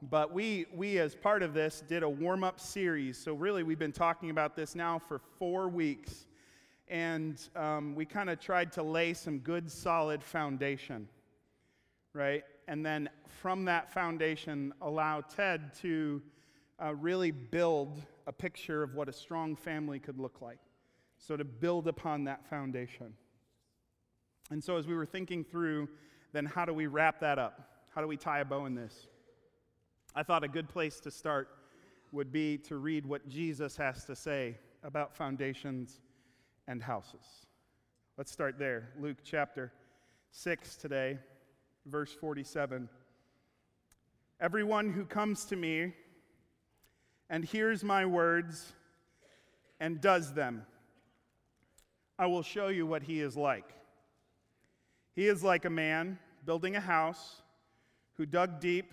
But we, we, as part of this, did a warm up series. So, really, we've been talking about this now for four weeks. And um, we kind of tried to lay some good, solid foundation, right? And then from that foundation, allow Ted to uh, really build a picture of what a strong family could look like. So, to build upon that foundation. And so, as we were thinking through, then how do we wrap that up? How do we tie a bow in this? I thought a good place to start would be to read what Jesus has to say about foundations and houses. Let's start there. Luke chapter 6 today, verse 47. Everyone who comes to me and hears my words and does them, I will show you what he is like. He is like a man building a house who dug deep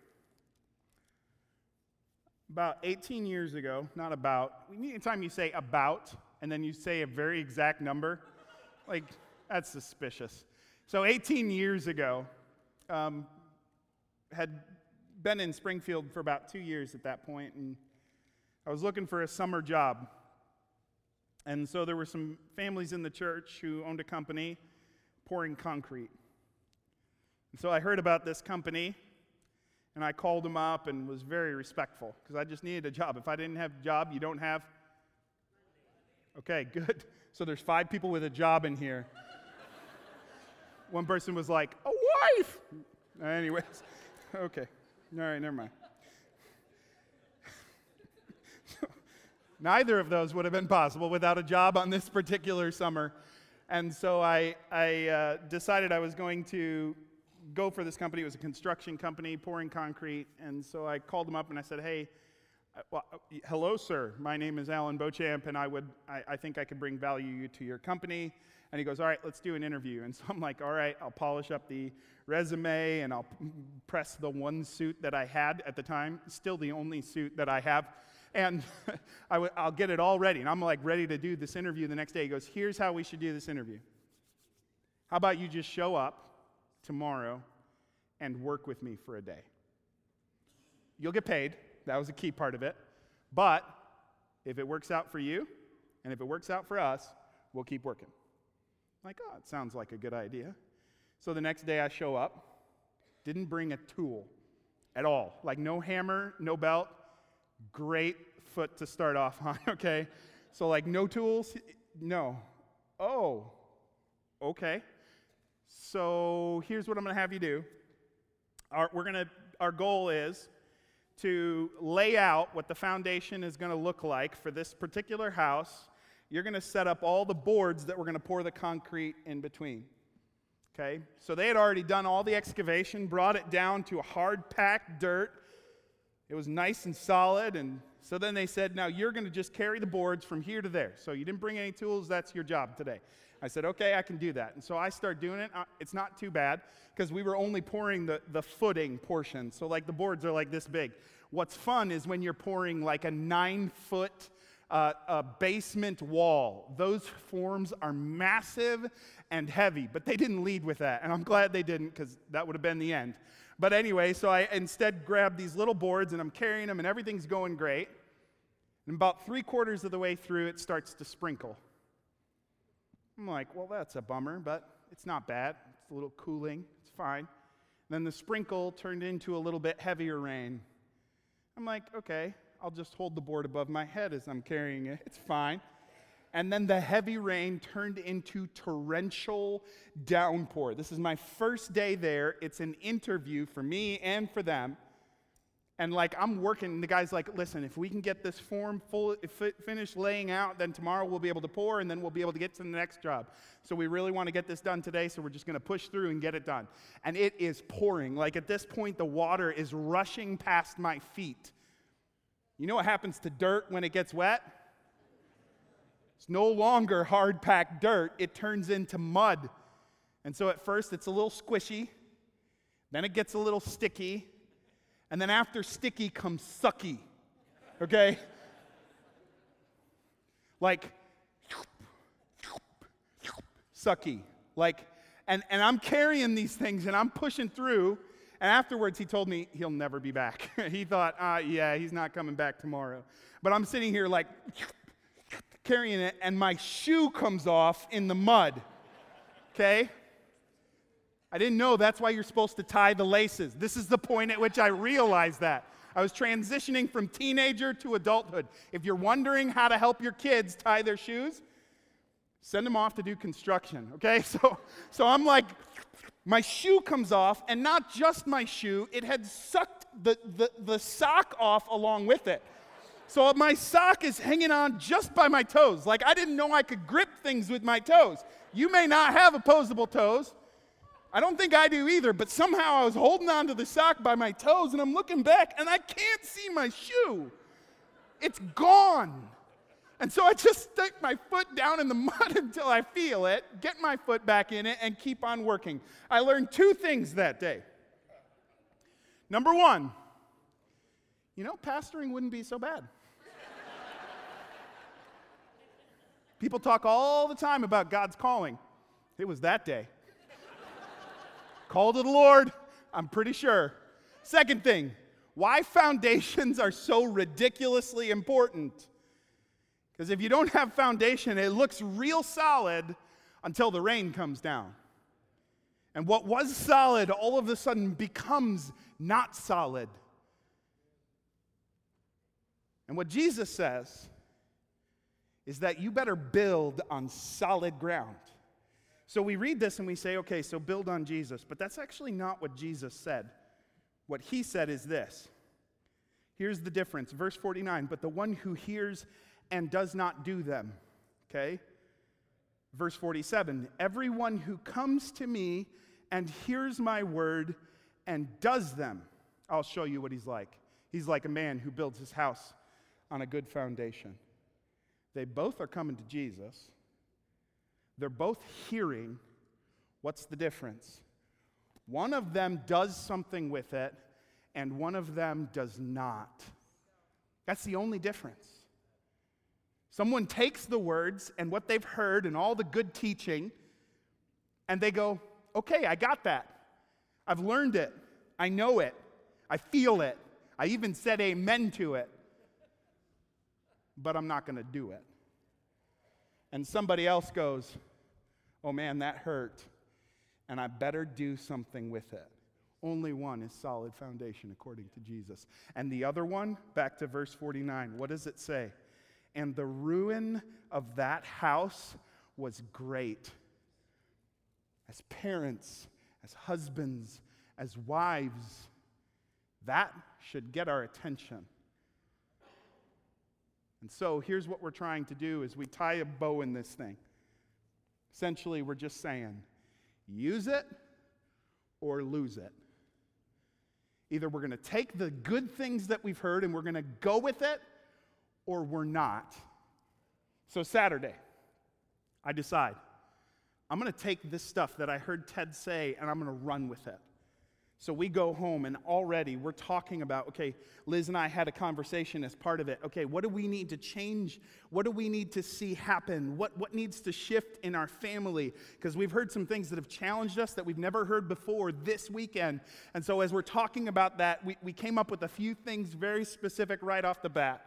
About 18 years ago, not about, anytime you say about and then you say a very exact number, like that's suspicious. So 18 years ago, um, had been in Springfield for about two years at that point, and I was looking for a summer job. And so there were some families in the church who owned a company pouring concrete. And so I heard about this company and I called him up and was very respectful because I just needed a job. If I didn't have a job, you don't have? Okay, good. So there's five people with a job in here. One person was like, a wife! Anyways, okay. All right, never mind. neither of those would have been possible without a job on this particular summer. And so I, I uh, decided I was going to go for this company. It was a construction company pouring concrete. And so I called them up and I said, hey, uh, well, uh, hello, sir. My name is Alan Beauchamp, and I, would, I, I think I could bring value to your company. And he goes, All right, let's do an interview. And so I'm like, All right, I'll polish up the resume and I'll press the one suit that I had at the time, still the only suit that I have. And i w- I'll get it all ready. And I'm like ready to do this interview the next day. He goes, Here's how we should do this interview. How about you just show up tomorrow and work with me for a day. You'll get paid. That was a key part of it. But if it works out for you and if it works out for us, we'll keep working. Like, oh, it sounds like a good idea. So the next day I show up, didn't bring a tool at all. Like, no hammer, no belt. Great foot to start off on, okay? So, like, no tools? No. Oh, okay. So here's what I'm going to have you do. Our, we're going to, our goal is to lay out what the foundation is going to look like for this particular house. You're going to set up all the boards that we're going to pour the concrete in between. Okay? So they had already done all the excavation, brought it down to a hard packed dirt. It was nice and solid. And so then they said, now you're going to just carry the boards from here to there. So you didn't bring any tools, that's your job today. I said, okay, I can do that. And so I start doing it. Uh, it's not too bad because we were only pouring the, the footing portion. So, like, the boards are like this big. What's fun is when you're pouring like a nine foot uh, a basement wall. Those forms are massive and heavy, but they didn't lead with that. And I'm glad they didn't because that would have been the end. But anyway, so I instead grabbed these little boards and I'm carrying them and everything's going great. And about three quarters of the way through, it starts to sprinkle. I'm like, well, that's a bummer, but it's not bad. It's a little cooling, it's fine. And then the sprinkle turned into a little bit heavier rain. I'm like, okay, I'll just hold the board above my head as I'm carrying it. It's fine. And then the heavy rain turned into torrential downpour. This is my first day there. It's an interview for me and for them. And like I'm working, the guy's like, listen, if we can get this form full, finished laying out, then tomorrow we'll be able to pour and then we'll be able to get to the next job. So we really want to get this done today, so we're just going to push through and get it done. And it is pouring. Like at this point, the water is rushing past my feet. You know what happens to dirt when it gets wet? It's no longer hard packed dirt, it turns into mud. And so at first it's a little squishy, then it gets a little sticky, and then after sticky comes sucky. Okay? Like, sucky. Like, and, and I'm carrying these things and I'm pushing through. And afterwards, he told me he'll never be back. he thought, uh, yeah, he's not coming back tomorrow. But I'm sitting here like carrying it, and my shoe comes off in the mud. Okay? I didn't know that's why you're supposed to tie the laces. This is the point at which I realized that. I was transitioning from teenager to adulthood. If you're wondering how to help your kids tie their shoes, send them off to do construction, okay? So, so I'm like, my shoe comes off, and not just my shoe, it had sucked the, the, the sock off along with it. So my sock is hanging on just by my toes. Like I didn't know I could grip things with my toes. You may not have opposable toes. I don't think I do either, but somehow I was holding on to the sock by my toes and I'm looking back and I can't see my shoe. It's gone. And so I just stick my foot down in the mud until I feel it, get my foot back in it, and keep on working. I learned two things that day. Number one, you know, pastoring wouldn't be so bad. People talk all the time about God's calling. It was that day. Call to the Lord, I'm pretty sure. Second thing, why foundations are so ridiculously important. Because if you don't have foundation, it looks real solid until the rain comes down. And what was solid all of a sudden becomes not solid. And what Jesus says is that you better build on solid ground. So we read this and we say, okay, so build on Jesus. But that's actually not what Jesus said. What he said is this. Here's the difference. Verse 49 But the one who hears and does not do them. Okay? Verse 47 Everyone who comes to me and hears my word and does them, I'll show you what he's like. He's like a man who builds his house on a good foundation. They both are coming to Jesus. They're both hearing. What's the difference? One of them does something with it, and one of them does not. That's the only difference. Someone takes the words and what they've heard and all the good teaching, and they go, okay, I got that. I've learned it. I know it. I feel it. I even said amen to it but I'm not going to do it. And somebody else goes, Oh man, that hurt, and I better do something with it. Only one is solid foundation according to Jesus. And the other one, back to verse 49, what does it say? And the ruin of that house was great. As parents, as husbands, as wives, that should get our attention. And so here's what we're trying to do is we tie a bow in this thing. Essentially, we're just saying, use it or lose it. Either we're going to take the good things that we've heard and we're going to go with it, or we're not. So, Saturday, I decide I'm going to take this stuff that I heard Ted say and I'm going to run with it. So we go home, and already we're talking about okay, Liz and I had a conversation as part of it. Okay, what do we need to change? What do we need to see happen? What, what needs to shift in our family? Because we've heard some things that have challenged us that we've never heard before this weekend. And so as we're talking about that, we, we came up with a few things very specific right off the bat.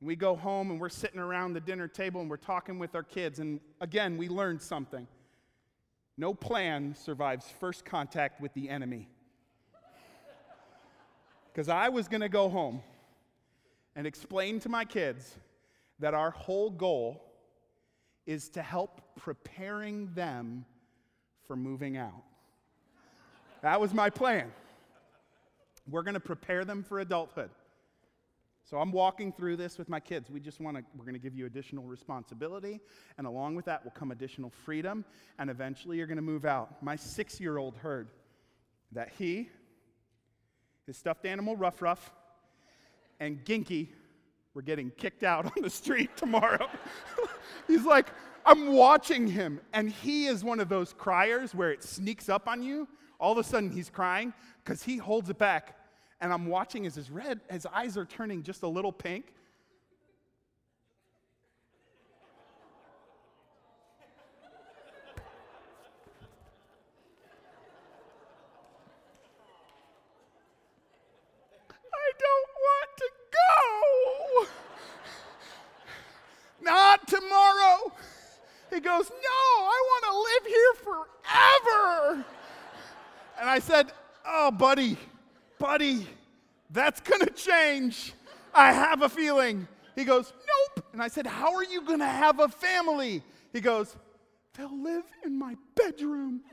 We go home and we're sitting around the dinner table and we're talking with our kids. And again, we learned something. No plan survives first contact with the enemy. Because I was going to go home and explain to my kids that our whole goal is to help preparing them for moving out. That was my plan. We're going to prepare them for adulthood. So I'm walking through this with my kids. We just want to, we're going to give you additional responsibility. And along with that will come additional freedom. And eventually you're going to move out. My six year old heard that he, his stuffed animal, Ruff Ruff, and Ginky were getting kicked out on the street tomorrow. He's like, I'm watching him, and he is one of those criers where it sneaks up on you. All of a sudden, he's crying because he holds it back. And I'm watching as his red, his eyes are turning just a little pink. I don't want to go. Not tomorrow. He goes, No, I want to live here forever. And I said, Oh, buddy, buddy, that's going to change. I have a feeling. He goes, Nope. And I said, How are you going to have a family? He goes, They'll live in my bedroom.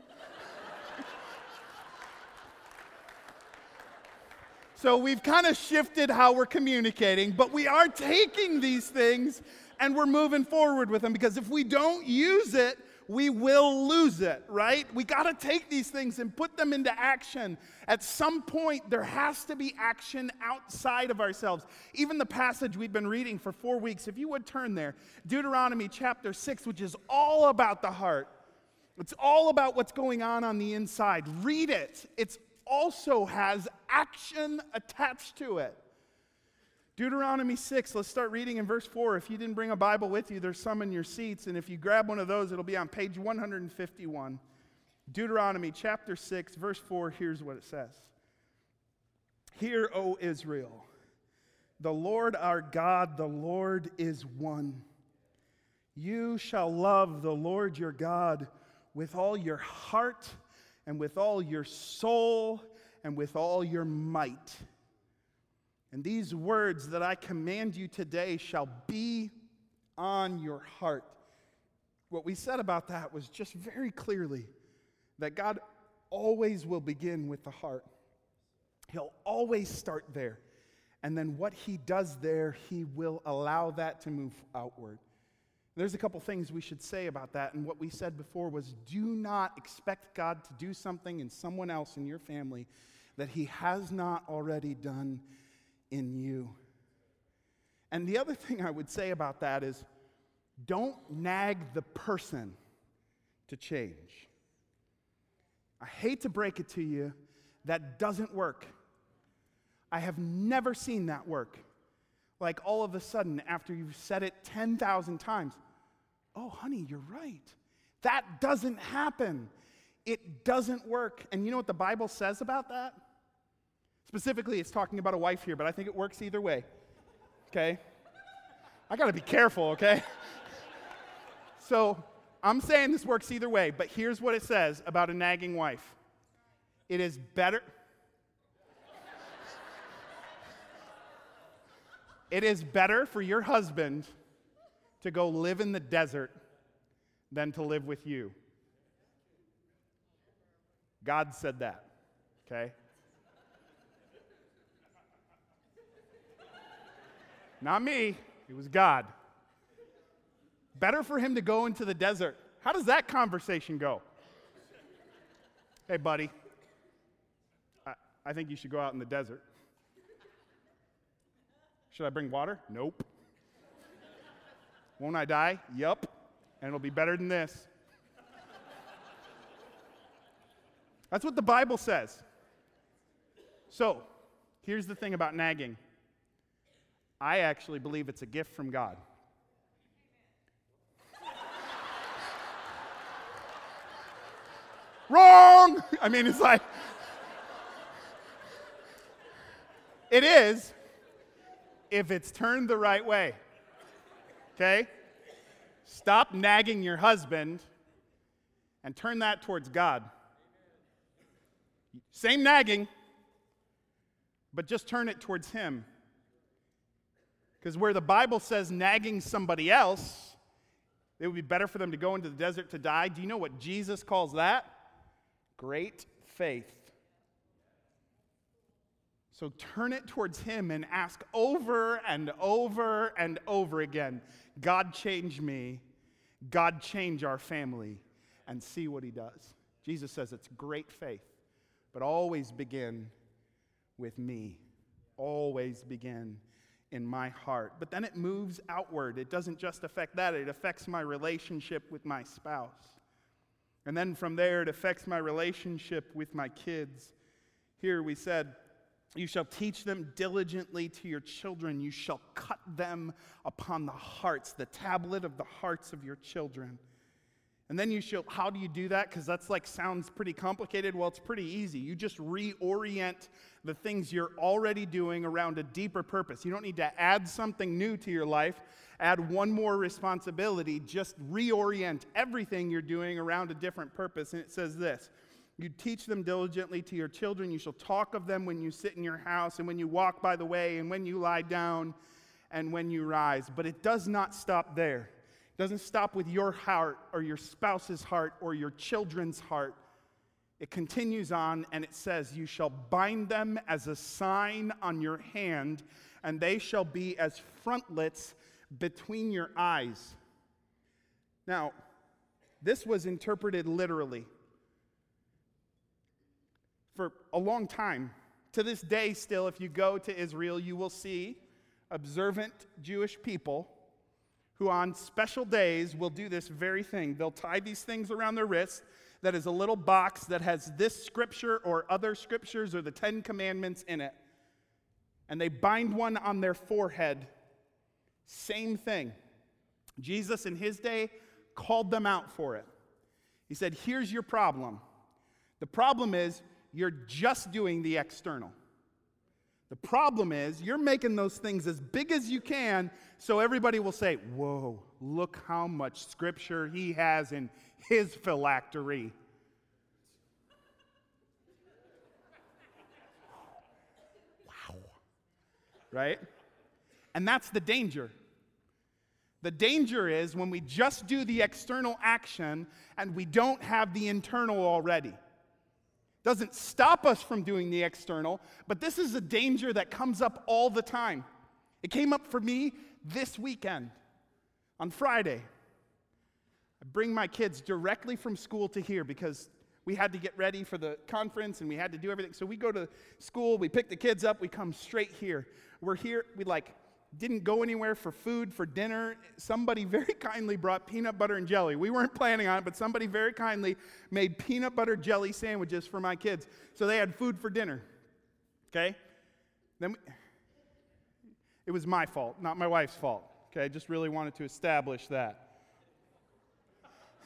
So we've kind of shifted how we're communicating, but we are taking these things and we're moving forward with them because if we don't use it, we will lose it, right? We got to take these things and put them into action. At some point, there has to be action outside of ourselves. Even the passage we've been reading for four weeks, if you would turn there, Deuteronomy chapter 6, which is all about the heart. It's all about what's going on on the inside. Read it. It's also has action attached to it. Deuteronomy 6, let's start reading in verse 4. If you didn't bring a Bible with you, there's some in your seats. And if you grab one of those, it'll be on page 151. Deuteronomy chapter 6, verse 4, here's what it says Hear, O Israel, the Lord our God, the Lord is one. You shall love the Lord your God with all your heart and with all your soul and with all your might. And these words that I command you today shall be on your heart. What we said about that was just very clearly that God always will begin with the heart. He'll always start there. And then what he does there, he will allow that to move outward. There's a couple things we should say about that. And what we said before was do not expect God to do something in someone else in your family that he has not already done in you. And the other thing I would say about that is don't nag the person to change. I hate to break it to you, that doesn't work. I have never seen that work. Like all of a sudden, after you've said it 10,000 times, oh, honey, you're right. That doesn't happen. It doesn't work. And you know what the Bible says about that? Specifically, it's talking about a wife here, but I think it works either way. Okay? I got to be careful, okay? so, I'm saying this works either way, but here's what it says about a nagging wife it is better. it is better for your husband to go live in the desert than to live with you. God said that, okay? Not me, it was God. Better for him to go into the desert. How does that conversation go? Hey, buddy, I, I think you should go out in the desert. Should I bring water? Nope. Won't I die? Yup. And it'll be better than this. That's what the Bible says. So, here's the thing about nagging I actually believe it's a gift from God. Wrong! I mean, it's like, it is if it's turned the right way. Okay? Stop nagging your husband and turn that towards God. Same nagging, but just turn it towards Him. Because where the Bible says nagging somebody else, it would be better for them to go into the desert to die. Do you know what Jesus calls that? Great faith. So turn it towards Him and ask over and over and over again God, change me. God, change our family. And see what He does. Jesus says it's great faith, but always begin with me. Always begin in my heart. But then it moves outward. It doesn't just affect that, it affects my relationship with my spouse. And then from there, it affects my relationship with my kids. Here we said, You shall teach them diligently to your children. You shall cut them upon the hearts, the tablet of the hearts of your children. And then you show how do you do that? Because that's like sounds pretty complicated. Well, it's pretty easy. You just reorient the things you're already doing around a deeper purpose. You don't need to add something new to your life, add one more responsibility. Just reorient everything you're doing around a different purpose. And it says this You teach them diligently to your children. You shall talk of them when you sit in your house, and when you walk by the way, and when you lie down, and when you rise. But it does not stop there. Doesn't stop with your heart or your spouse's heart or your children's heart. It continues on and it says, You shall bind them as a sign on your hand, and they shall be as frontlets between your eyes. Now, this was interpreted literally for a long time. To this day, still, if you go to Israel, you will see observant Jewish people who on special days will do this very thing. They'll tie these things around their wrists that is a little box that has this scripture or other scriptures or the Ten Commandments in it. And they bind one on their forehead. Same thing. Jesus in his day called them out for it. He said, Here's your problem. The problem is you're just doing the external. The problem is, you're making those things as big as you can so everybody will say, Whoa, look how much scripture he has in his phylactery. wow. Right? And that's the danger. The danger is when we just do the external action and we don't have the internal already doesn't stop us from doing the external, but this is a danger that comes up all the time. It came up for me this weekend on Friday. I bring my kids directly from school to here because we had to get ready for the conference and we had to do everything. So we go to school, we pick the kids up, we come straight here. We're here, we like didn't go anywhere for food, for dinner. Somebody very kindly brought peanut butter and jelly. We weren't planning on it, but somebody very kindly made peanut butter jelly sandwiches for my kids. So they had food for dinner. Okay? Then we, it was my fault, not my wife's fault. Okay? I just really wanted to establish that.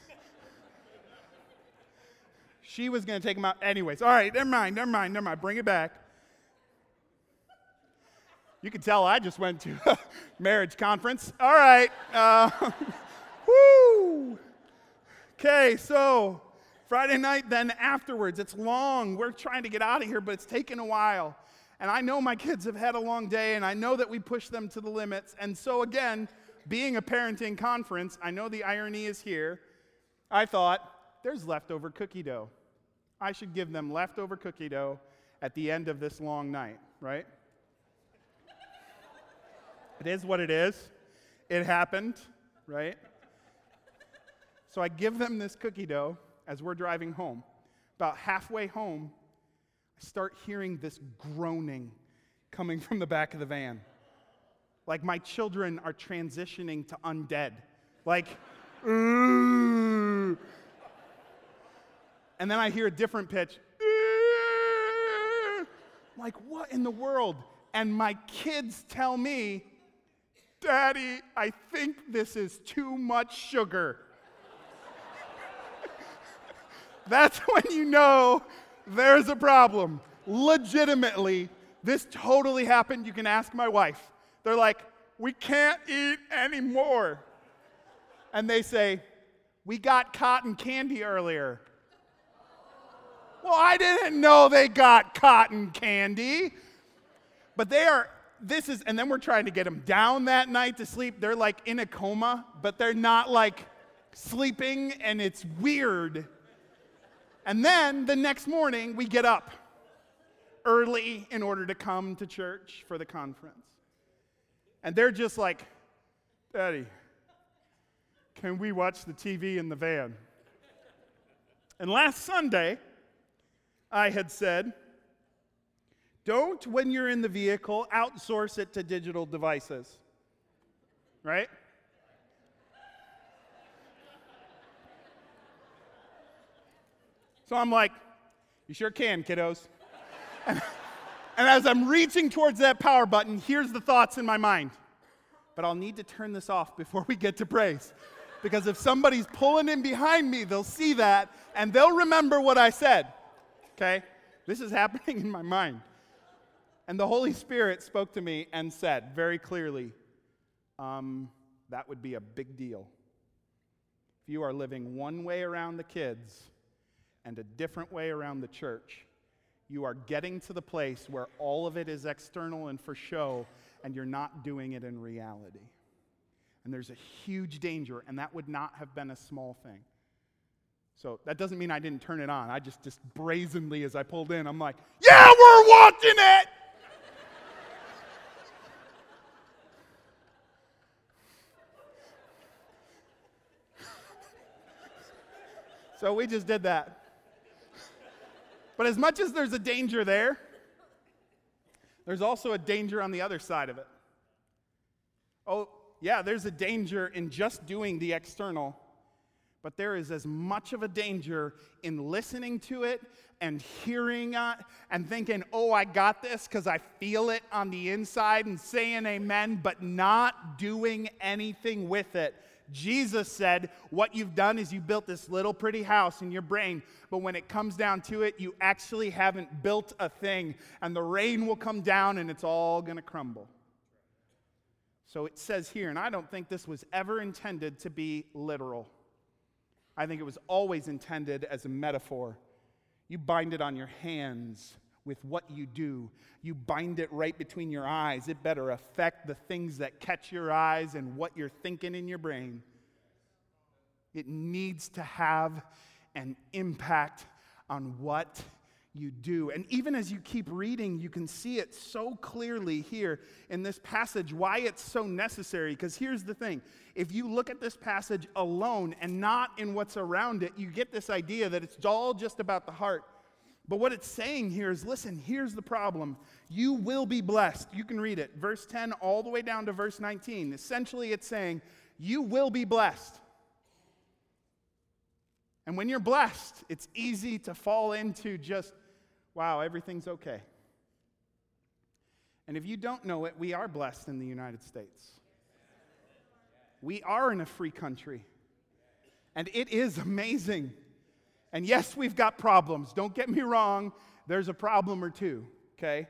she was going to take them out anyways. All right, never mind, never mind, never mind. Bring it back. You can tell I just went to a marriage conference. All right. Uh, woo. Okay, so Friday night, then afterwards, it's long. We're trying to get out of here, but it's taken a while. And I know my kids have had a long day, and I know that we push them to the limits. And so, again, being a parenting conference, I know the irony is here. I thought, there's leftover cookie dough. I should give them leftover cookie dough at the end of this long night, right? It is what it is. It happened, right? So I give them this cookie dough as we're driving home. About halfway home, I start hearing this groaning coming from the back of the van. Like my children are transitioning to undead. Like, Ooh. and then I hear a different pitch. Like, what in the world? And my kids tell me, Daddy, I think this is too much sugar. That's when you know there's a problem. Legitimately, this totally happened. You can ask my wife. They're like, we can't eat anymore. And they say, we got cotton candy earlier. Well, I didn't know they got cotton candy. But they are this is, and then we're trying to get them down that night to sleep. They're like in a coma, but they're not like sleeping, and it's weird. And then the next morning, we get up early in order to come to church for the conference. And they're just like, Daddy, can we watch the TV in the van? And last Sunday, I had said, Don't, when you're in the vehicle, outsource it to digital devices. Right? So I'm like, you sure can, kiddos. and, as I'm reaching towards that power button, here's the thoughts in my mind. But I'll need to turn this off before we get to praise. Because if somebody's pulling in behind me, they'll see that and they'll remember what I said. Okay? This is happening in my mind. And the Holy Spirit spoke to me and said very clearly, um, that would be a big deal. If you are living one way around the kids, and a different way around the church. You are getting to the place where all of it is external and for show, and you're not doing it in reality. And there's a huge danger, and that would not have been a small thing. So that doesn't mean I didn't turn it on. I just, just brazenly, as I pulled in, I'm like, yeah, we're watching it! So we just did that. But as much as there's a danger there, there's also a danger on the other side of it. Oh, yeah, there's a danger in just doing the external, but there is as much of a danger in listening to it and hearing it and thinking, oh, I got this because I feel it on the inside and saying amen, but not doing anything with it. Jesus said, What you've done is you built this little pretty house in your brain, but when it comes down to it, you actually haven't built a thing, and the rain will come down and it's all going to crumble. So it says here, and I don't think this was ever intended to be literal. I think it was always intended as a metaphor. You bind it on your hands with what you do. You bind it right between your eyes. It better affect the things that catch your eyes and what you're thinking in your brain. It needs to have an impact on what you do. And even as you keep reading, you can see it so clearly here in this passage why it's so necessary. Because here's the thing if you look at this passage alone and not in what's around it, you get this idea that it's all just about the heart. But what it's saying here is listen, here's the problem. You will be blessed. You can read it, verse 10 all the way down to verse 19. Essentially, it's saying, You will be blessed. And when you're blessed, it's easy to fall into just, wow, everything's okay. And if you don't know it, we are blessed in the United States. We are in a free country. And it is amazing. And yes, we've got problems. Don't get me wrong, there's a problem or two, okay?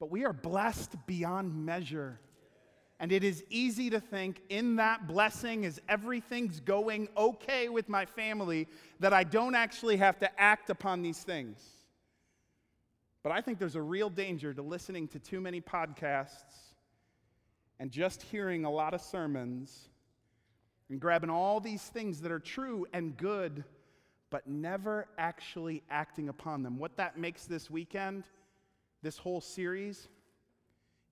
But we are blessed beyond measure. And it is easy to think in that blessing as everything's going okay with my family that I don't actually have to act upon these things. But I think there's a real danger to listening to too many podcasts and just hearing a lot of sermons and grabbing all these things that are true and good but never actually acting upon them. What that makes this weekend, this whole series,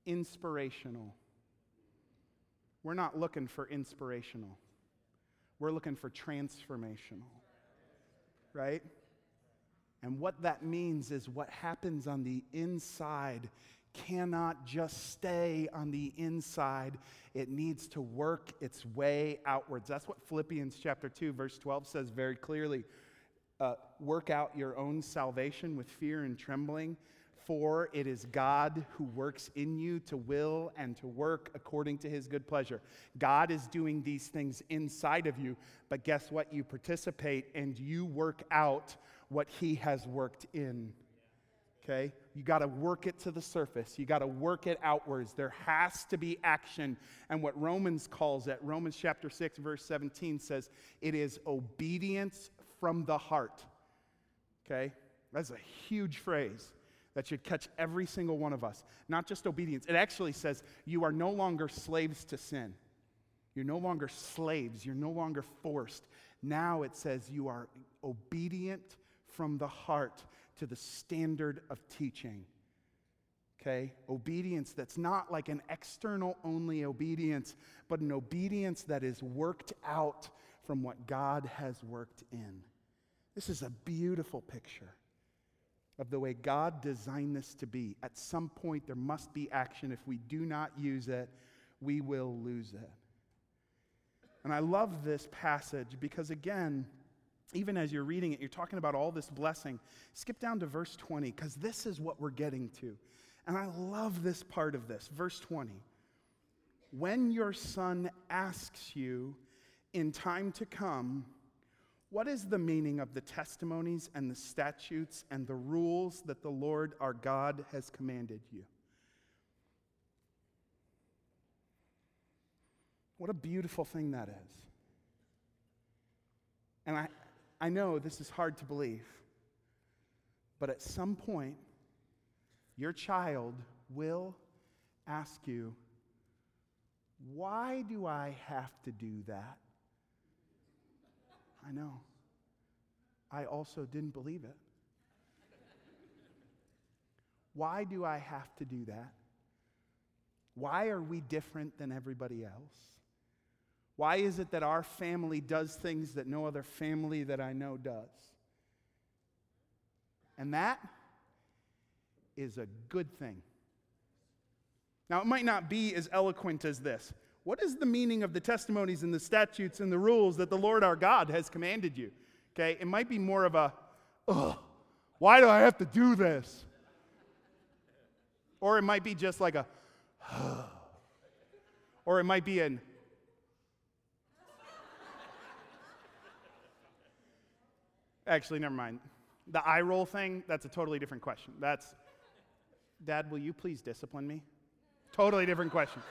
inspirational. We're not looking for inspirational, we're looking for transformational. Right? And what that means is what happens on the inside cannot just stay on the inside. It needs to work its way outwards. That's what Philippians chapter 2 verse 12 says very clearly uh, work out your own salvation with fear and trembling. For it is God who works in you to will and to work according to his good pleasure. God is doing these things inside of you, but guess what? You participate and you work out what he has worked in. Okay? You got to work it to the surface. You got to work it outwards. There has to be action. And what Romans calls it, Romans chapter 6, verse 17 says, it is obedience from the heart. Okay? That's a huge phrase that should catch every single one of us. Not just obedience. It actually says you are no longer slaves to sin. You're no longer slaves. You're no longer forced. Now it says you are obedient from the heart to the standard of teaching. Okay? Obedience that's not like an external only obedience, but an obedience that is worked out from what God has worked in. This is a beautiful picture. of the way God designed this to be. At some point, there must be action. If we do not use it, we will lose it. And I love this passage because, again, even as you're reading it, you're talking about all this blessing. Skip down to verse 20 because this is what we're getting to. And I love this part of this. Verse 20. When your son asks you in time to come, what is the meaning of the testimonies and the statutes and the rules that the Lord our God has commanded you? What a beautiful thing that is. And I, I know this is hard to believe, but at some point, your child will ask you, Why do I have to do that? I know. I also didn't believe it. Why do I have to do that? Why are we different than everybody else? Why is it that our family does things that no other family that I know does? And that is a good thing. Now, it might not be as eloquent as this. What is the meaning of the testimonies and the statutes and the rules that the Lord our God has commanded you? Okay, it might be more of a, ugh, why do I have to do this? Or it might be just like a, or it might be an, Actually, never mind. The eye roll thing, that's a totally different question. That's, Dad, will you please discipline me? Totally different question.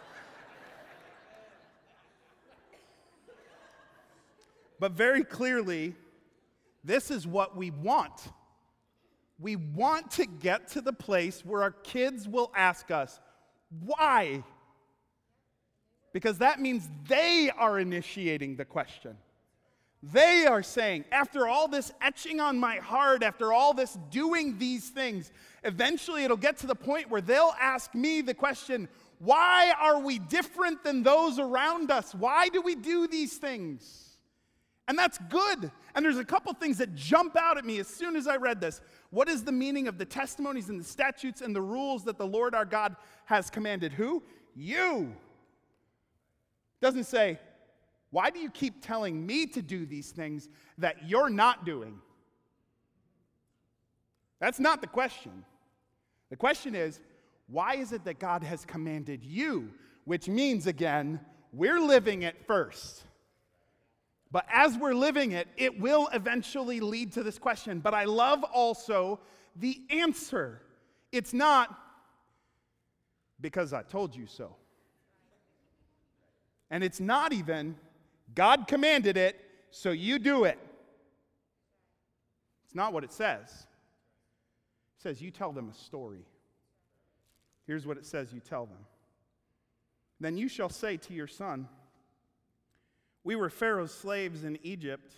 But very clearly, this is what we want. We want to get to the place where our kids will ask us, why? Because that means they are initiating the question. They are saying, after all this etching on my heart, after all this doing these things, eventually it'll get to the point where they'll ask me the question, why are we different than those around us? Why do we do these things? And that's good. And there's a couple things that jump out at me as soon as I read this. What is the meaning of the testimonies and the statutes and the rules that the Lord our God has commanded? Who? You. Doesn't say, why do you keep telling me to do these things that you're not doing? That's not the question. The question is, why is it that God has commanded you? Which means, again, we're living it first. But as we're living it, it will eventually lead to this question. But I love also the answer. It's not because I told you so. And it's not even God commanded it, so you do it. It's not what it says. It says, You tell them a story. Here's what it says you tell them. Then you shall say to your son, We were Pharaoh's slaves in Egypt,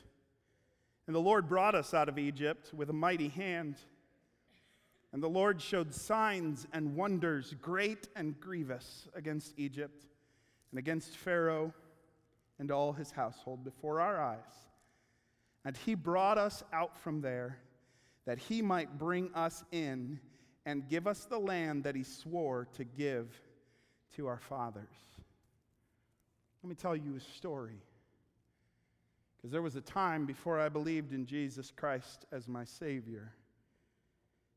and the Lord brought us out of Egypt with a mighty hand. And the Lord showed signs and wonders, great and grievous, against Egypt and against Pharaoh and all his household before our eyes. And he brought us out from there that he might bring us in and give us the land that he swore to give to our fathers. Let me tell you a story. Because there was a time before I believed in Jesus Christ as my Savior.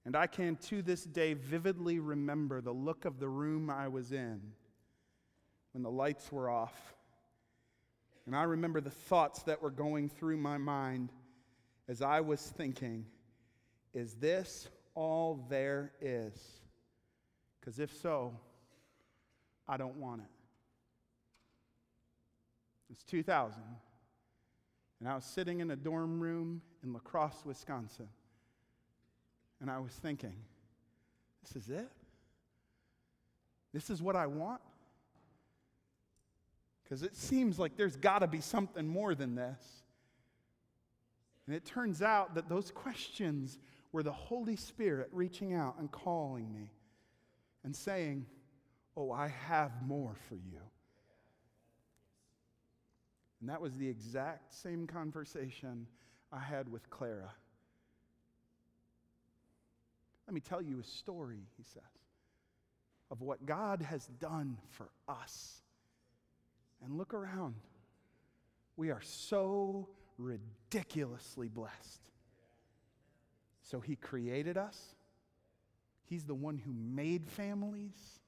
And I can to this day vividly remember the look of the room I was in when the lights were off and I remember the thoughts that were going through my mind as I was thinking, is this all there is? Because if so, I don't want it. It's 2000, and I was sitting in a dorm room in La Crosse, Wisconsin, and I was thinking, this is it? This is what I want? Because it seems like there's got to be something more than this. And it turns out that those questions were the Holy Spirit reaching out and calling me and saying, Oh, I have more for you. And that was the exact same conversation I had with Clara. Let me tell you a story, he says, of what God has done for us. And look around. We are so ridiculously blessed. So he created us. He's the one who made families.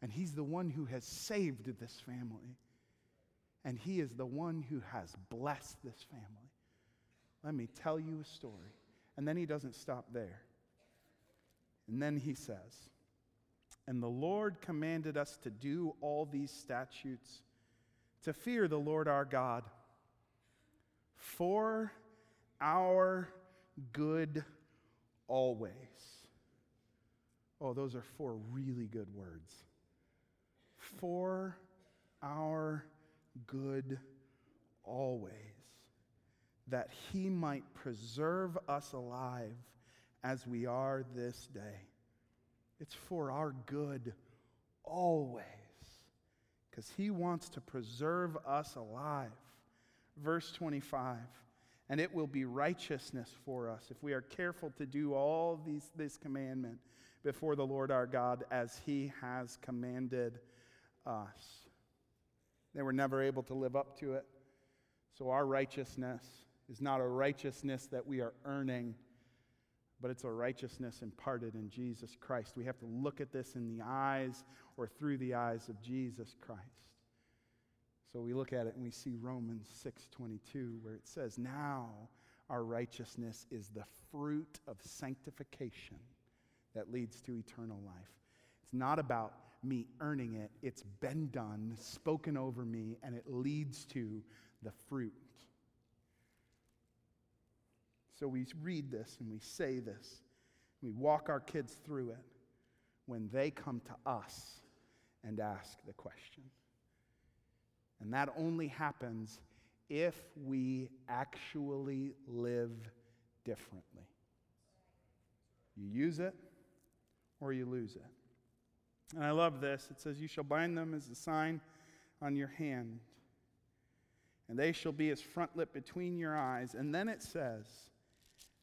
And he's the one who has saved this family. And he is the one who has blessed this family. Let me tell you a story. And then he doesn't stop there. And then he says, And the Lord commanded us to do all these statutes, to fear the Lord our God, for our good always. Oh, those are four really good words. For our good always, that he might preserve us alive as we are this day. It's for our good always, because he wants to preserve us alive. Verse 25 and it will be righteousness for us if we are careful to do all these, this commandment before the Lord our God as he has commanded us. They were never able to live up to it. So our righteousness is not a righteousness that we are earning, but it's a righteousness imparted in Jesus Christ. We have to look at this in the eyes or through the eyes of Jesus Christ. So we look at it and we see Romans 6:22 where it says, "Now our righteousness is the fruit of sanctification that leads to eternal life." It's not about me earning it. It's been done, spoken over me, and it leads to the fruit. So we read this and we say this. We walk our kids through it when they come to us and ask the question. And that only happens if we actually live differently. You use it or you lose it. And I love this. It says, You shall bind them as a sign on your hand, and they shall be as frontlets between your eyes. And then it says,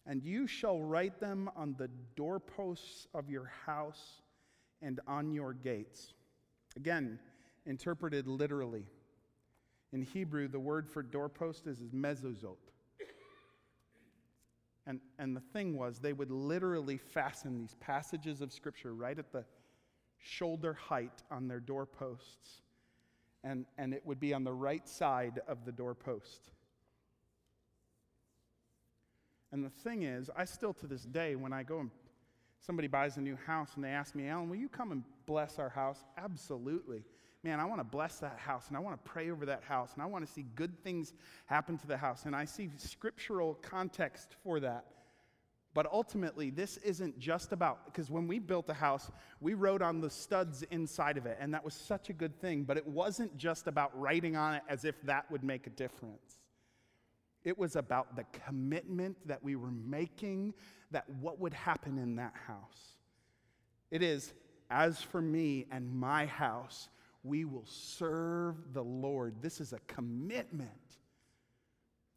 And you shall write them on the doorposts of your house and on your gates. Again, interpreted literally. In Hebrew, the word for doorpost is, is mezuzot. And, and the thing was, they would literally fasten these passages of Scripture right at the shoulder height on their doorposts. And, and it would be on the right side of the doorpost. And the thing is, I still to this day, when I go and somebody buys a new house and they ask me, Alan, will you come and bless our house? Absolutely man, I want to bless that house and I want to pray over that house and I want to see good things happen to the house. And I see scriptural context for that. But ultimately, this isn't just about, because when we built a house, we wrote on the studs inside of it, and that was such a good thing, but it wasn't just about writing on it as if that would make a difference. It was about the commitment that we were making, that what would happen in that house. It is, as for me and my house, we will serve the Lord. This is a commitment.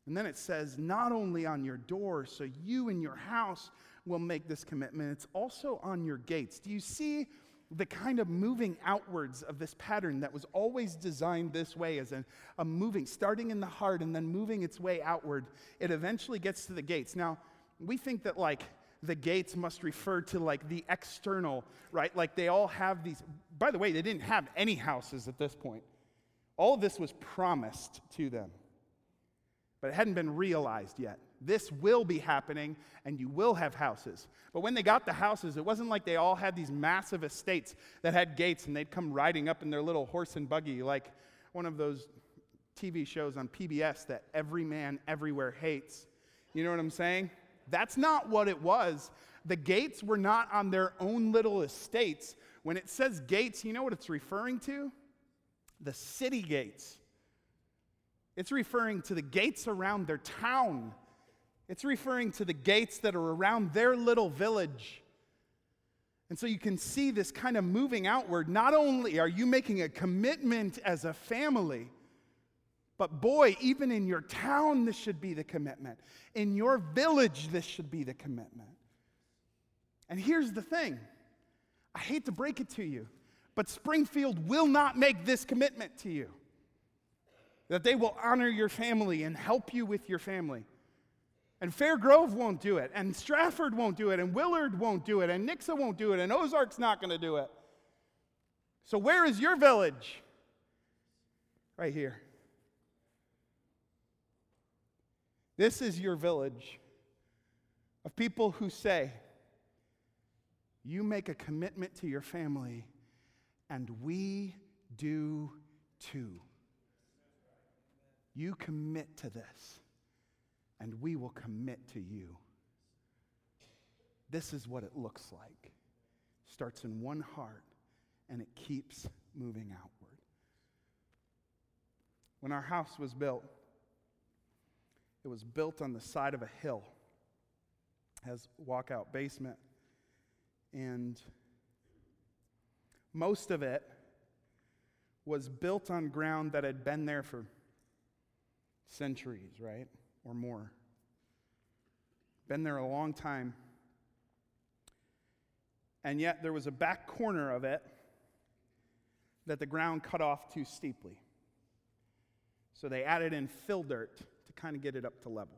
And then it says, not only on your door, so you and your house will make this commitment, it's also on your gates. Do you see the kind of moving outwards of this pattern that was always designed this way as a, a moving, starting in the heart and then moving its way outward? It eventually gets to the gates. Now, we think that like the gates must refer to like the external, right? Like they all have these. By the way, they didn't have any houses at this point. All of this was promised to them, but it hadn't been realized yet. This will be happening, and you will have houses. But when they got the houses, it wasn't like they all had these massive estates that had gates and they'd come riding up in their little horse and buggy, like one of those TV shows on PBS that every man everywhere hates. You know what I'm saying? That's not what it was. The gates were not on their own little estates. When it says gates, you know what it's referring to? The city gates. It's referring to the gates around their town. It's referring to the gates that are around their little village. And so you can see this kind of moving outward. Not only are you making a commitment as a family, but boy, even in your town, this should be the commitment. In your village, this should be the commitment. And here's the thing I hate to break it to you, but Springfield will not make this commitment to you that they will honor your family and help you with your family. And Fair Grove won't do it, and Strafford won't do it, and Willard won't do it, and Nixa won't do it, and Ozark's not going to do it. So, where is your village? Right here. This is your village of people who say, You make a commitment to your family, and we do too. You commit to this and we will commit to you. This is what it looks like. Starts in one heart and it keeps moving outward. When our house was built, it was built on the side of a hill, has walkout basement, and most of it was built on ground that had been there for centuries, right? or more. Been there a long time. And yet there was a back corner of it that the ground cut off too steeply. So they added in fill dirt to kind of get it up to level.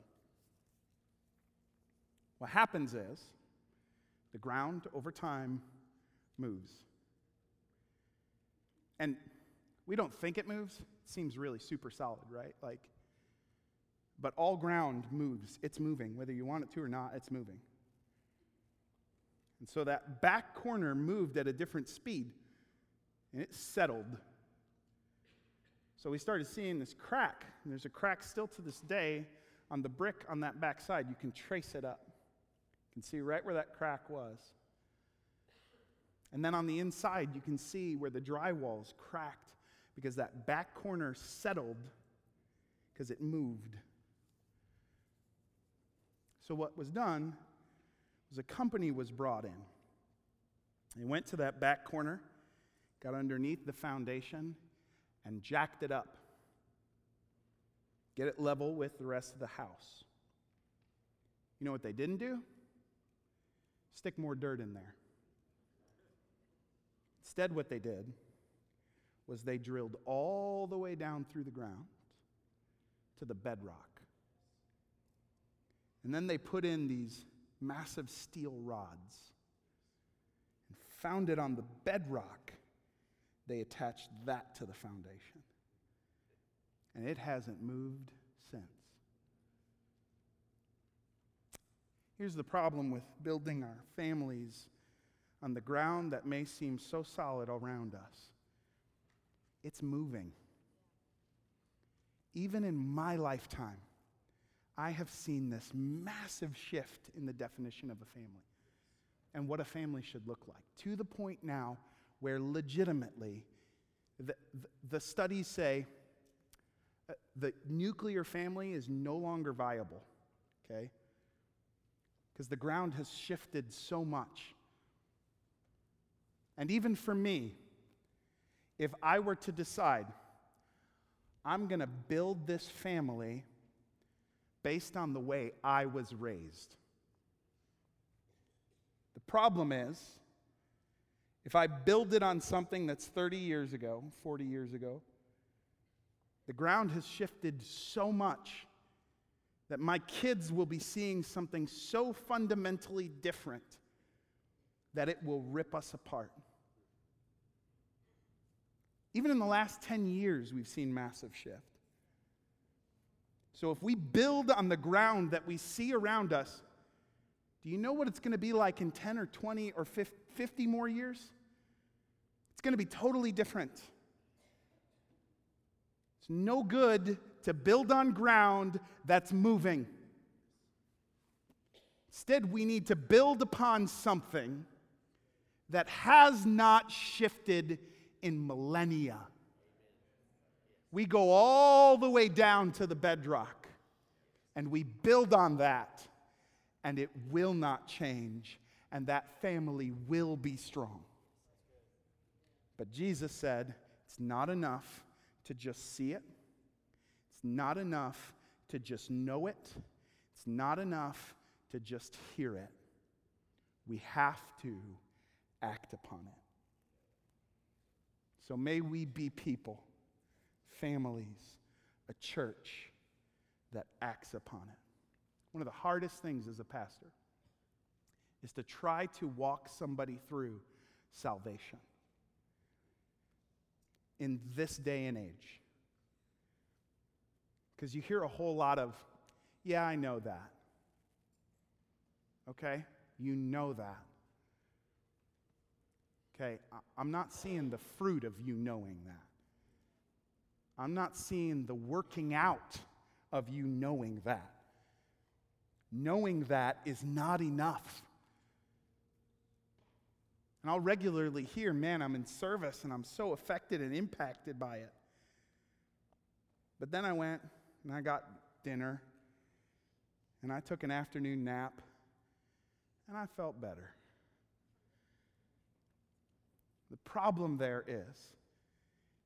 What happens is the ground over time moves. And we don't think it moves. It seems really super solid, right? Like but all ground moves. It's moving. Whether you want it to or not, it's moving. And so that back corner moved at a different speed and it settled. So we started seeing this crack. And there's a crack still to this day on the brick on that back side. You can trace it up. You can see right where that crack was. And then on the inside, you can see where the drywall's cracked because that back corner settled because it moved. So, what was done was a company was brought in. They went to that back corner, got underneath the foundation, and jacked it up. Get it level with the rest of the house. You know what they didn't do? Stick more dirt in there. Instead, what they did was they drilled all the way down through the ground to the bedrock. And then they put in these massive steel rods and found it on the bedrock. They attached that to the foundation. And it hasn't moved since. Here's the problem with building our families on the ground that may seem so solid around us it's moving. Even in my lifetime, I have seen this massive shift in the definition of a family and what a family should look like to the point now where legitimately the, the, studies say uh, the nuclear family is no longer viable, okay? Because the ground has shifted so much. And even for me, if I were to decide, I'm going to build this family based on the way I was raised. The problem is, if I build it on something that's 30 years ago, 40 years ago, the ground has shifted so much that my kids will be seeing something so fundamentally different that it will rip us apart. Even in the last 10 years, we've seen massive shift. So if we build on the ground that we see around us, do you know what it's going to be like in 10 or 20 or 50 more years? It's going to be totally different. It's no good to build on ground that's moving. Instead, we need to build upon something that has not shifted in millennia. We go all the way down to the bedrock and we build on that, and it will not change, and that family will be strong. But Jesus said, it's not enough to just see it, it's not enough to just know it, it's not enough to just hear it. We have to act upon it. So may we be people, families, a church that acts upon it. One of the hardest things as a pastor is to try to walk somebody through salvation in this day and age. Because you hear a whole lot of, yeah, I know that. Okay? You know that. Okay? I'm not seeing the fruit of you knowing that. I'm not seeing the working out of you knowing that. Knowing that is not enough. And I'll regularly hear, man, I'm in service and I'm so affected and impacted by it. But then I went and I got dinner and I took an afternoon nap and I felt better. The problem there is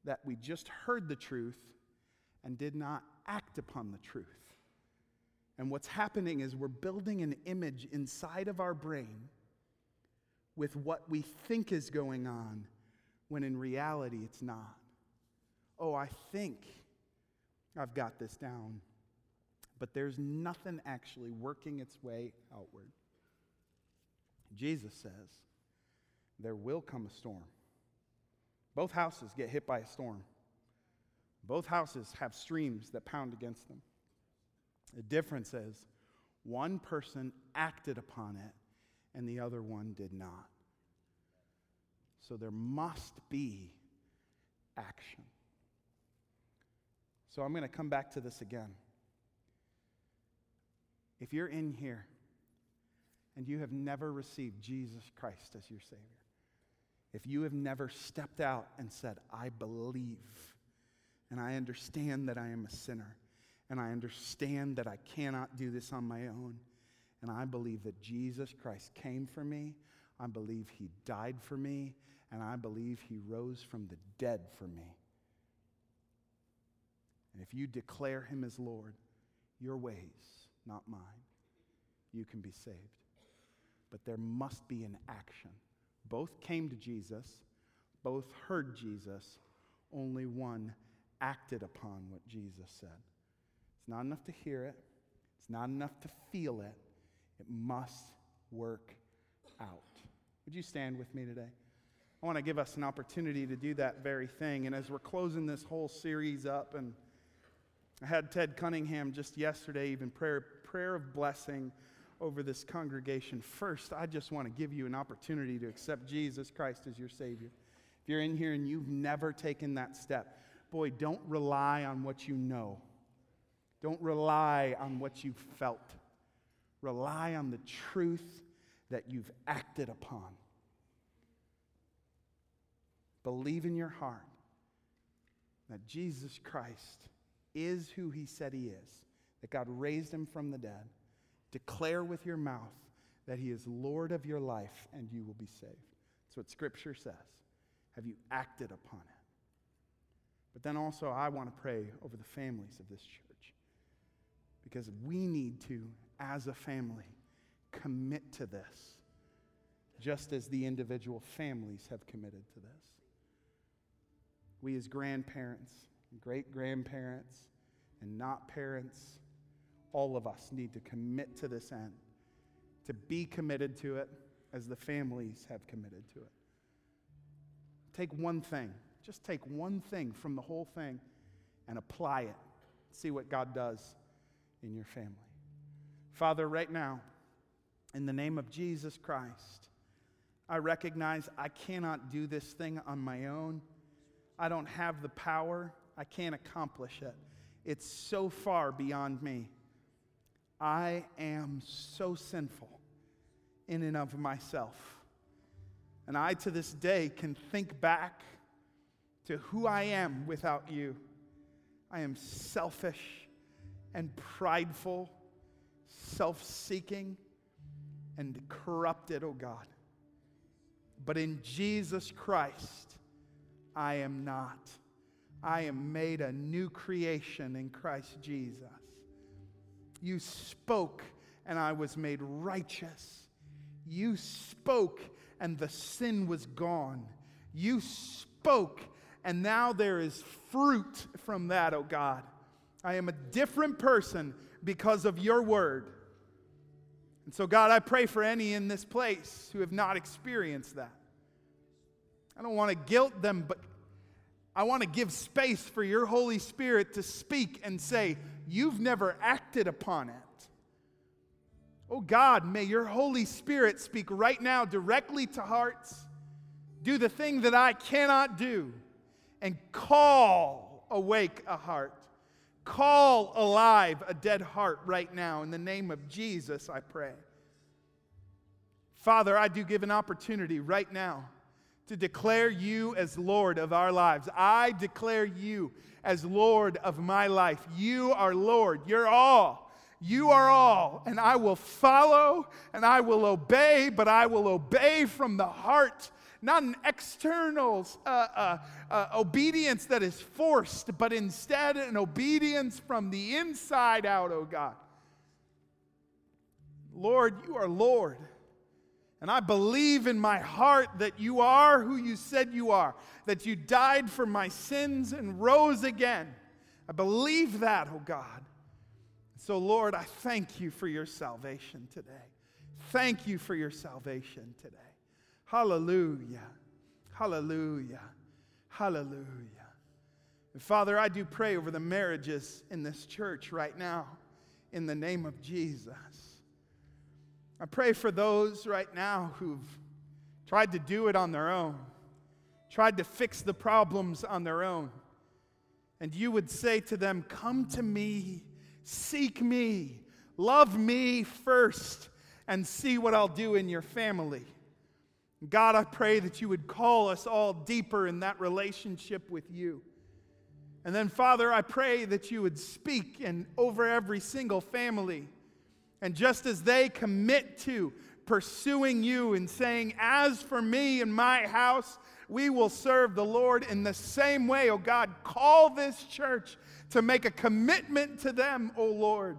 that we just heard the truth and did not act upon the truth. And what's happening is we're building an image inside of our brain with what we think is going on when in reality it's not. Oh, I think I've got this down. But there's nothing actually working its way outward. Jesus says, There will come a storm. Both houses get hit by a storm. Both houses have streams that pound against them. The difference is one person acted upon it and the other one did not. So there must be action. So I'm going to come back to this again. If you're in here and you have never received Jesus Christ as your Savior, if you have never stepped out and said, I believe, and I understand that I am a sinner, and I understand that I cannot do this on my own, and I believe that Jesus Christ came for me, I believe He died for me, and I believe He rose from the dead for me. And if you declare Him as Lord, your ways, not mine, you can be saved. But there must be an action. Both came to Jesus, both heard Jesus, only one acted upon what Jesus said. It's not enough to hear it, it's not enough to feel it, it must work out. Would you stand with me today? I want to give us an opportunity to do that very thing. And as we're closing this whole series up, and I had Ted Cunningham just yesterday, even prayer, prayer of blessing over this congregation. First, I just want to give you an opportunity to accept Jesus Christ as your Savior. If you're in here and you've never taken that step, boy, don't rely on what you know. Don't rely on what you've felt. Rely on the truth that you've acted upon. Believe in your heart that Jesus Christ is who he said he is, that God raised him from the dead. Declare with your mouth that he is Lord of your life and you will be saved. That's what Scripture says. Have you acted upon it? But then also, I want to pray over the families of this church because we need to, as a family, commit to this, just as the individual families have committed to this. We, as grandparents, great grandparents, and not parents, all of us need to commit to this end, to be committed to it as the families have committed to it. Take one thing, just take one thing from the whole thing and apply it. See what God does in your family. Father, right now, in the name of Jesus Christ, I recognize I cannot do this thing on my own. I don't have the power. I can't accomplish it. It's so far beyond me. I am so sinful in and of myself. And I, to this day, can think back to who I am without you. I am selfish and prideful, self seeking, and corrupted, oh God. But in Jesus Christ, I am not. I am made a new creation in Christ Jesus. You spoke, and I was made righteous. You spoke, and the sin was gone. You spoke, and now there is fruit from that, oh God. I am a different person because of your word. And so, God, I pray for any in this place who have not experienced that. I don't want to guilt them, but I want to give space for your Holy Spirit to speak and say, You've never acted upon it. Oh God, may your Holy Spirit speak right now directly to hearts. Do the thing that I cannot do and call awake a heart. Call alive a dead heart right now. In the name of Jesus, I pray. Father, I do give an opportunity right now to declare you as Lord of our lives. I declare you as Lord of my life. You are Lord. You're all. You are all. And I will follow and I will obey, but I will obey from the heart. Not an external uh, uh, uh, obedience that is forced, but instead an obedience from the inside out, oh God. Lord, you are Lord. And I believe in my heart that you are who you said you are, that you died for my sins and rose again. I believe that, oh God. So, Lord, I thank you for your salvation today. Thank you for your salvation today. Hallelujah. Hallelujah. Hallelujah. And Father, I do pray over the marriages in this church right now in the name of Jesus. I pray for those right now who've tried to do it on their own, tried to fix the problems on their own. And you would say to them, Come to me, seek me, love me first, and see what I'll do in your family. God, I pray that you would call us all deeper in that relationship with you. And then, Father, I pray that you would speak and over every single family and just as they commit to pursuing you and saying, As for me and my house, we will serve the Lord in the same way, oh God, call this church to make a commitment to them, oh Lord.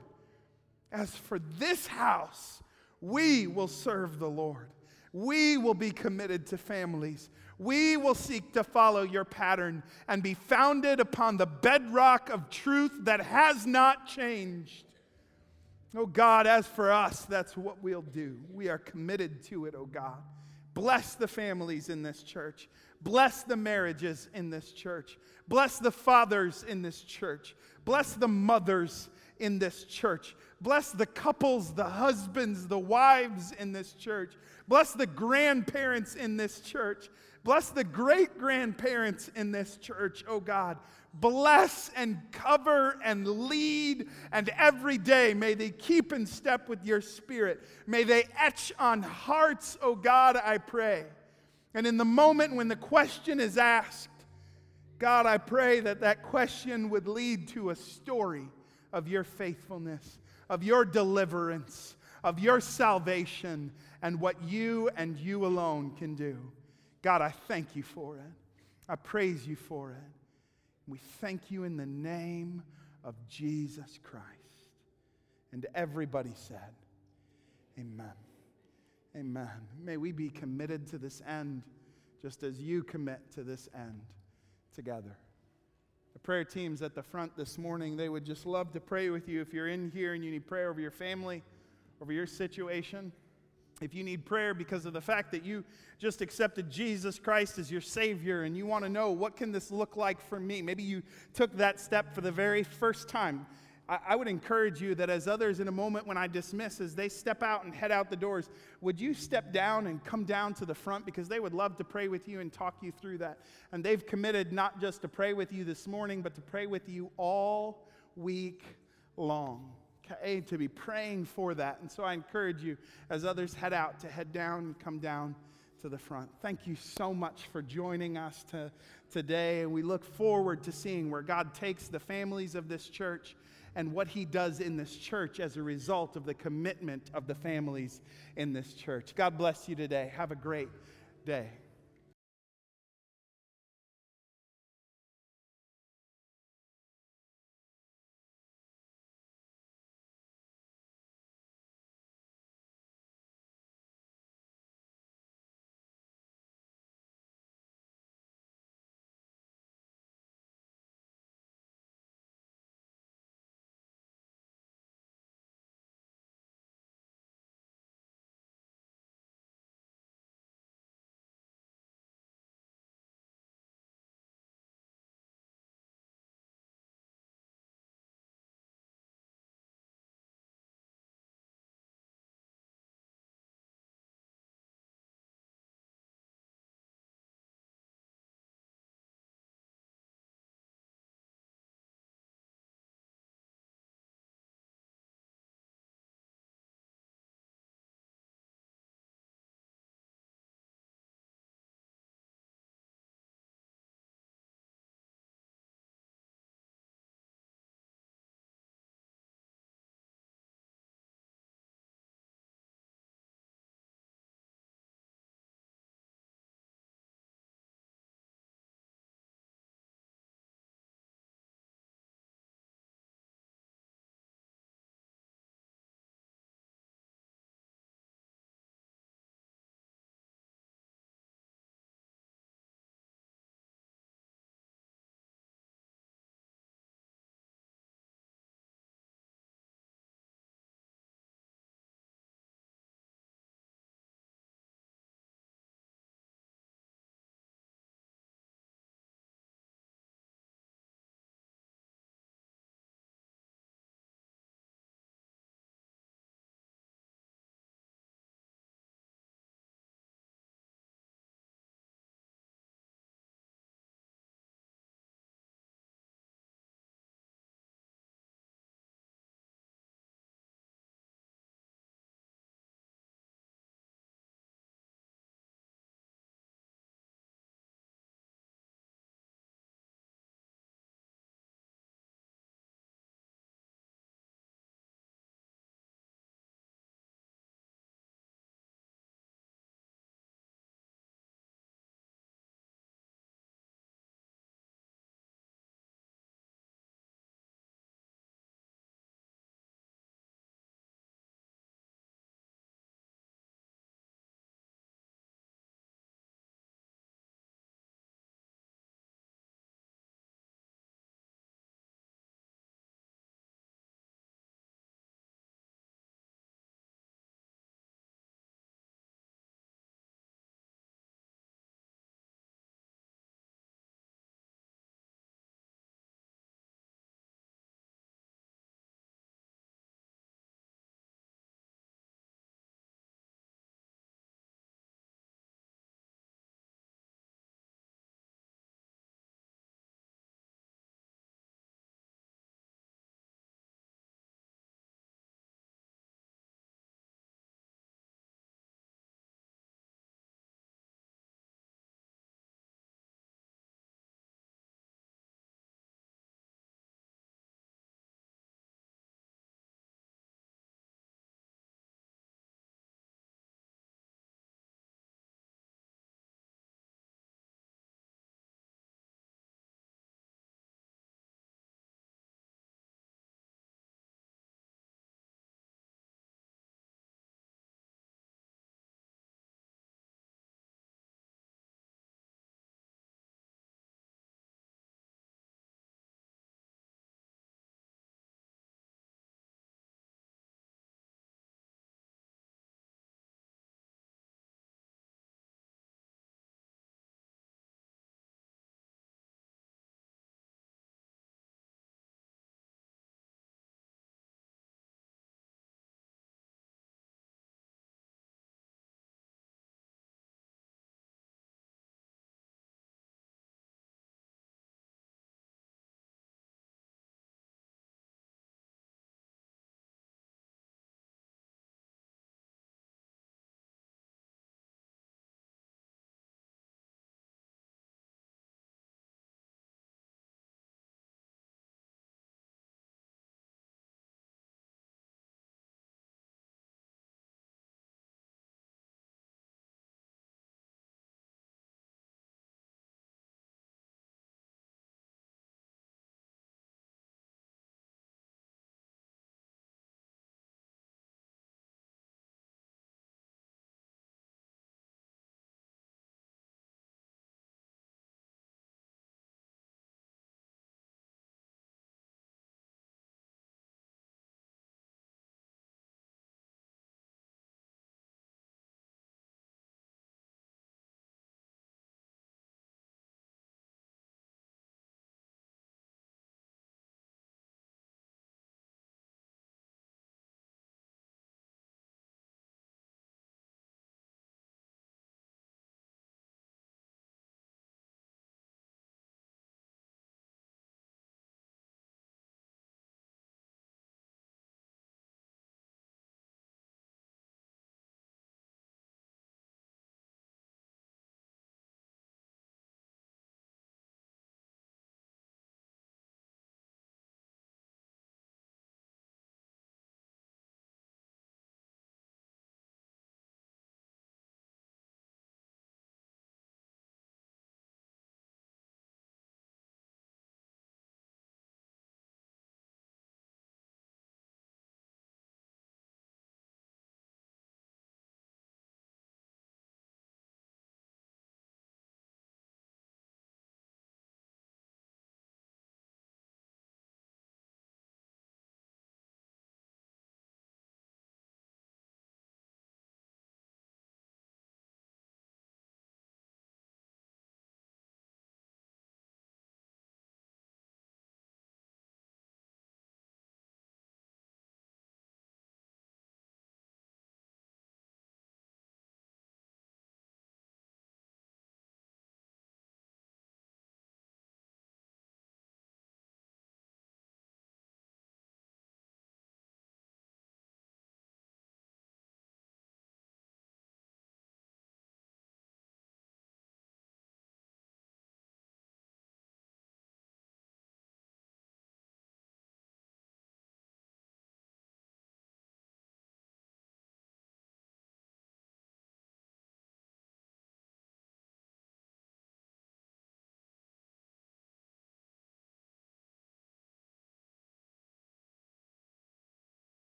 As for this house, we will serve the Lord. We will be committed to families. We will seek to follow your pattern and be founded upon the bedrock of truth that has not changed. Oh God, as for us, that's what we'll do. We are committed to it, oh God. Bless the families in this church. Bless the marriages in this church. Bless the fathers in this church. Bless the mothers in this church. Bless the couples, the husbands, the wives in this church. Bless the grandparents in this church. Bless the great grandparents in this church, oh God bless and cover and lead, and every day may they keep in step with your spirit. May they etch on hearts, oh God, I pray. And in the moment when the question is asked, God, I pray that that question would lead to a story of your faithfulness, of your deliverance, of your salvation, and what you and you alone can do. God, I thank you for it. I praise you for it. We thank you in the name of Jesus Christ. And everybody said, Amen. Amen. May we be committed to this end just as you commit to this end together. The prayer teams at the front this morning, they would just love to pray with you if you're in here and you need prayer over your family, over your situation if you need prayer because of the fact that you just accepted Jesus Christ as your Savior and you want to know what can this look like for me, maybe you took that step for the very first time. I, I would encourage you that as others in a moment when I dismiss, as they step out and head out the doors, would you step down and come down to the front because they would love to pray with you and talk you through that. And they've committed not just to pray with you this morning, but to pray with you all week long to be praying for that. And so I encourage you, as others head out, to head down and come down to the front. Thank you so much for joining us to, today. And we look forward to seeing where God takes the families of this church and what he does in this church as a result of the commitment of the families in this church. God bless you today. Have a great day.